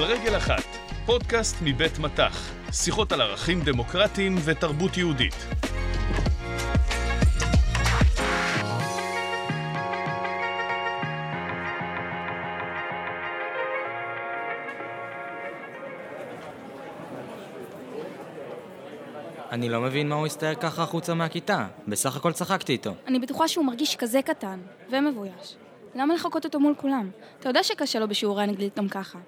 על רגל אחת, פודקאסט מבית מטח, שיחות על ערכים דמוקרטיים ותרבות יהודית. אני לא מבין מה הוא הסתער ככה החוצה מהכיתה. בסך הכל צחקתי איתו. אני בטוחה שהוא מרגיש כזה קטן ומבויש. למה לחכות אותו מול כולם? אתה יודע שקשה לו בשיעורי האנגלית גם ככה.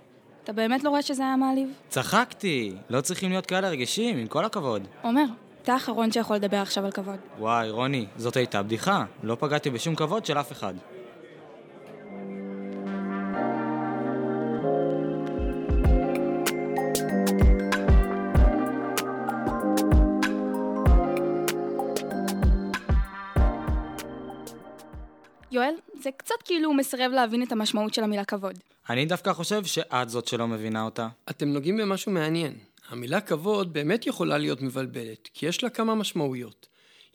אתה באמת לא רואה שזה היה מעליב? צחקתי! לא צריכים להיות כאלה רגישים, עם כל הכבוד. עומר, אתה האחרון שיכול לדבר עכשיו על כבוד. וואי, רוני, זאת הייתה בדיחה. לא פגעתי בשום כבוד של אף אחד. יואל, זה קצת כאילו הוא מסרב להבין את המשמעות של המילה כבוד. אני דווקא חושב שאת זאת שלא מבינה אותה. אתם נוגעים במשהו מעניין. המילה כבוד באמת יכולה להיות מבלבלת, כי יש לה כמה משמעויות.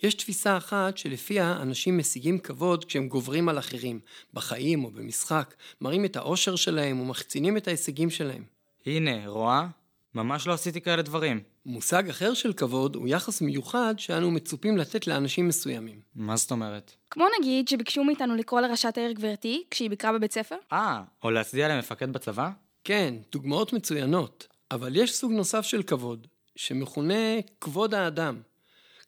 יש תפיסה אחת שלפיה אנשים משיגים כבוד כשהם גוברים על אחרים, בחיים או במשחק, מראים את האושר שלהם ומחצינים את ההישגים שלהם. הנה, רואה? ממש לא עשיתי כאלה דברים. מושג אחר של כבוד הוא יחס מיוחד שאנו מצופים לתת לאנשים מסוימים. מה זאת אומרת? כמו נגיד שביקשו מאיתנו לקרוא לראשת העיר גברתי כשהיא ביקרה בבית ספר? אה, או להצדיע למפקד בצבא? כן, דוגמאות מצוינות, אבל יש סוג נוסף של כבוד, שמכונה כבוד האדם.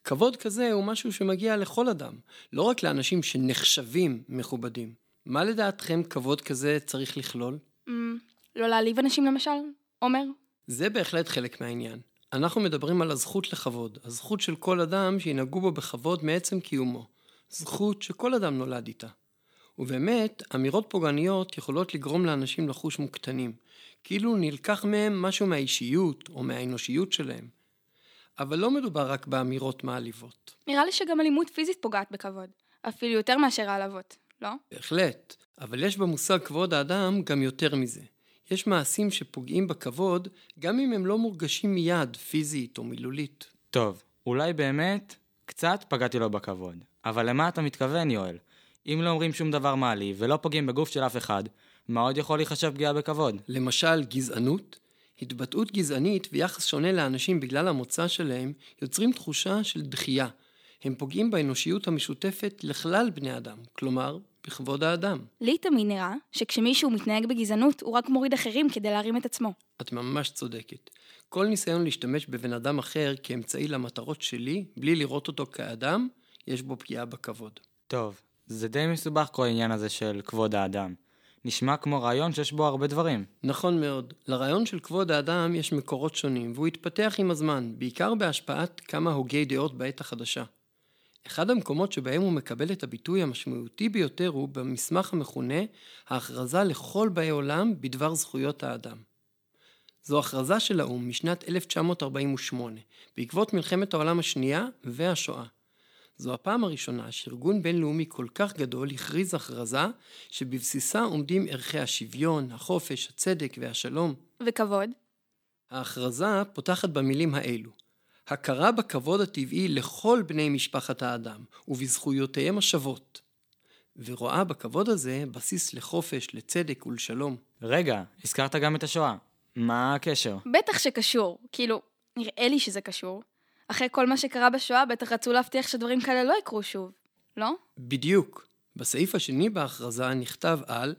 כבוד כזה הוא משהו שמגיע לכל אדם, לא רק לאנשים שנחשבים מכובדים. מה לדעתכם כבוד כזה צריך לכלול? Mm, לא להעליב אנשים למשל? עומר? זה בהחלט חלק מהעניין. אנחנו מדברים על הזכות לכבוד, הזכות של כל אדם שינהגו בו בכבוד מעצם קיומו. זכות שכל אדם נולד איתה. ובאמת, אמירות פוגעניות יכולות לגרום לאנשים לחוש מוקטנים, כאילו נלקח מהם משהו מהאישיות או מהאנושיות שלהם. אבל לא מדובר רק באמירות מעליבות. נראה לי שגם אלימות פיזית פוגעת בכבוד. אפילו יותר מאשר העלבות, לא? בהחלט, אבל יש במושג כבוד האדם גם יותר מזה. יש מעשים שפוגעים בכבוד, גם אם הם לא מורגשים מיד, פיזית או מילולית. טוב, אולי באמת קצת פגעתי לו בכבוד. אבל למה אתה מתכוון, יואל? אם לא אומרים שום דבר מעליב ולא פוגעים בגוף של אף אחד, מה עוד יכול להיחשב פגיעה בכבוד? למשל, גזענות. התבטאות גזענית ויחס שונה לאנשים בגלל המוצא שלהם יוצרים תחושה של דחייה. הם פוגעים באנושיות המשותפת לכלל בני אדם, כלומר, בכבוד האדם. לי תמיד נראה שכשמישהו מתנהג בגזענות, הוא רק מוריד אחרים כדי להרים את עצמו. את ממש צודקת. כל ניסיון להשתמש בבן אדם אחר כאמצעי למטרות שלי, בלי לראות אותו כאדם, יש בו פגיעה בכבוד. טוב, זה די מסובך כל העניין הזה של כבוד האדם. נשמע כמו רעיון שיש בו הרבה דברים. נכון מאוד. לרעיון של כבוד האדם יש מקורות שונים, והוא התפתח עם הזמן, בעיקר בהשפעת כמה הוגי דעות בעת החדשה. אחד המקומות שבהם הוא מקבל את הביטוי המשמעותי ביותר הוא במסמך המכונה ההכרזה לכל באי עולם בדבר זכויות האדם. זו הכרזה של האו"ם משנת 1948, בעקבות מלחמת העולם השנייה והשואה. זו הפעם הראשונה שארגון בינלאומי כל כך גדול הכריז הכרזה שבבסיסה עומדים ערכי השוויון, החופש, הצדק והשלום. וכבוד? ההכרזה פותחת במילים האלו הכרה בכבוד הטבעי לכל בני משפחת האדם ובזכויותיהם השוות, ורואה בכבוד הזה בסיס לחופש, לצדק ולשלום. רגע, הזכרת גם את השואה. מה הקשר? בטח שקשור. כאילו, נראה לי שזה קשור. אחרי כל מה שקרה בשואה, בטח רצו להבטיח שדברים כאלה לא יקרו שוב, לא? בדיוק. בסעיף השני בהכרזה נכתב על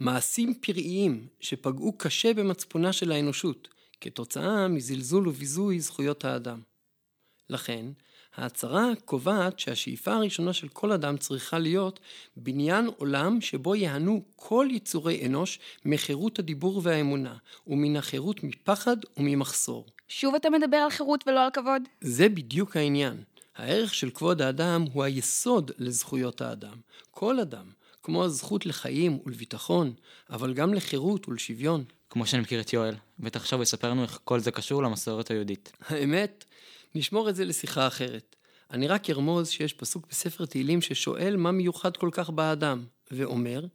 מעשים פראיים שפגעו קשה במצפונה של האנושות, כתוצאה מזלזול וביזוי זכויות האדם. לכן, ההצהרה קובעת שהשאיפה הראשונה של כל אדם צריכה להיות בניין עולם שבו יהנו כל יצורי אנוש מחירות הדיבור והאמונה, ומן החירות מפחד וממחסור. שוב אתה מדבר על חירות ולא על כבוד? זה בדיוק העניין. הערך של כבוד האדם הוא היסוד לזכויות האדם. כל אדם, כמו הזכות לחיים ולביטחון, אבל גם לחירות ולשוויון. כמו שאני מכיר את יואל, בטח עכשיו יספר לנו איך כל זה קשור למסורת היהודית. האמת, נשמור את זה לשיחה אחרת. אני רק ארמוז שיש פסוק בספר תהילים ששואל מה מיוחד כל כך באדם, ואומר,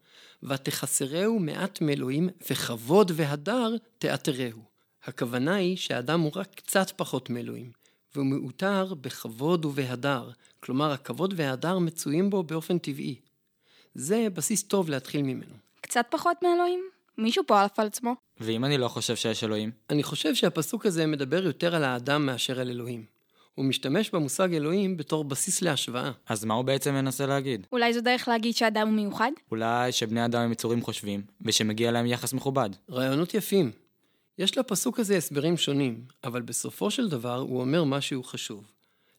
ותחסרהו מעט מאלוהים, וכבוד והדר תעתרהו. הכוונה היא שהאדם הוא רק קצת פחות מאלוהים, והוא מעוטר בכבוד ובהדר, כלומר הכבוד וההדר מצויים בו באופן טבעי. זה בסיס טוב להתחיל ממנו. קצת פחות מאלוהים? מישהו פה עף על עצמו. ואם אני לא חושב שיש אלוהים? אני חושב שהפסוק הזה מדבר יותר על האדם מאשר על אלוהים. הוא משתמש במושג אלוהים בתור בסיס להשוואה. אז מה הוא בעצם מנסה להגיד? אולי זו דרך להגיד שאדם הוא מיוחד? אולי שבני אדם הם יצורים חושבים, ושמגיע להם יחס מכובד. רעיונות יפים. יש לפסוק הזה הסברים שונים, אבל בסופו של דבר הוא אומר משהו חשוב.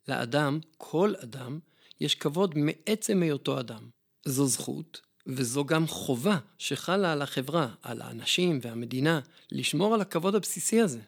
לאדם, כל אדם, יש כבוד מעצם היותו אדם. זו זכות, וזו גם חובה שחלה על החברה, על האנשים והמדינה, לשמור על הכבוד הבסיסי הזה.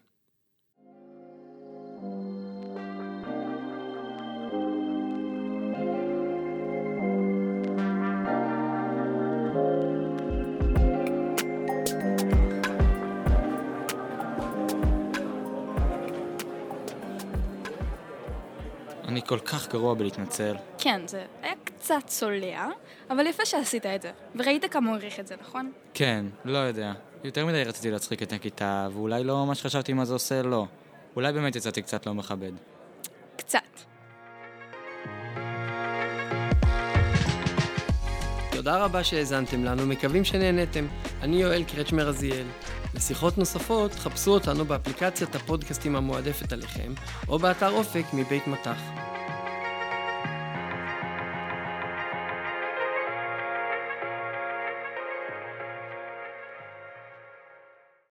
כל כך גרוע בלהתנצל. כן, זה היה קצת צולע, אבל יפה שעשית את זה. וראית כמה הוא העריך את זה, נכון? כן, לא יודע. יותר מדי רציתי להצחיק את הכיתה, ואולי לא ממש חשבתי מה זה עושה לו. אולי באמת יצאתי קצת לא מכבד. קצת. תודה רבה שהאזנתם לנו, מקווים שנהנתם. אני יואל קרצ'מר רזיאל. לשיחות נוספות, חפשו אותנו באפליקציית הפודקאסטים המועדפת עליכם, או באתר אופק מבית מטח.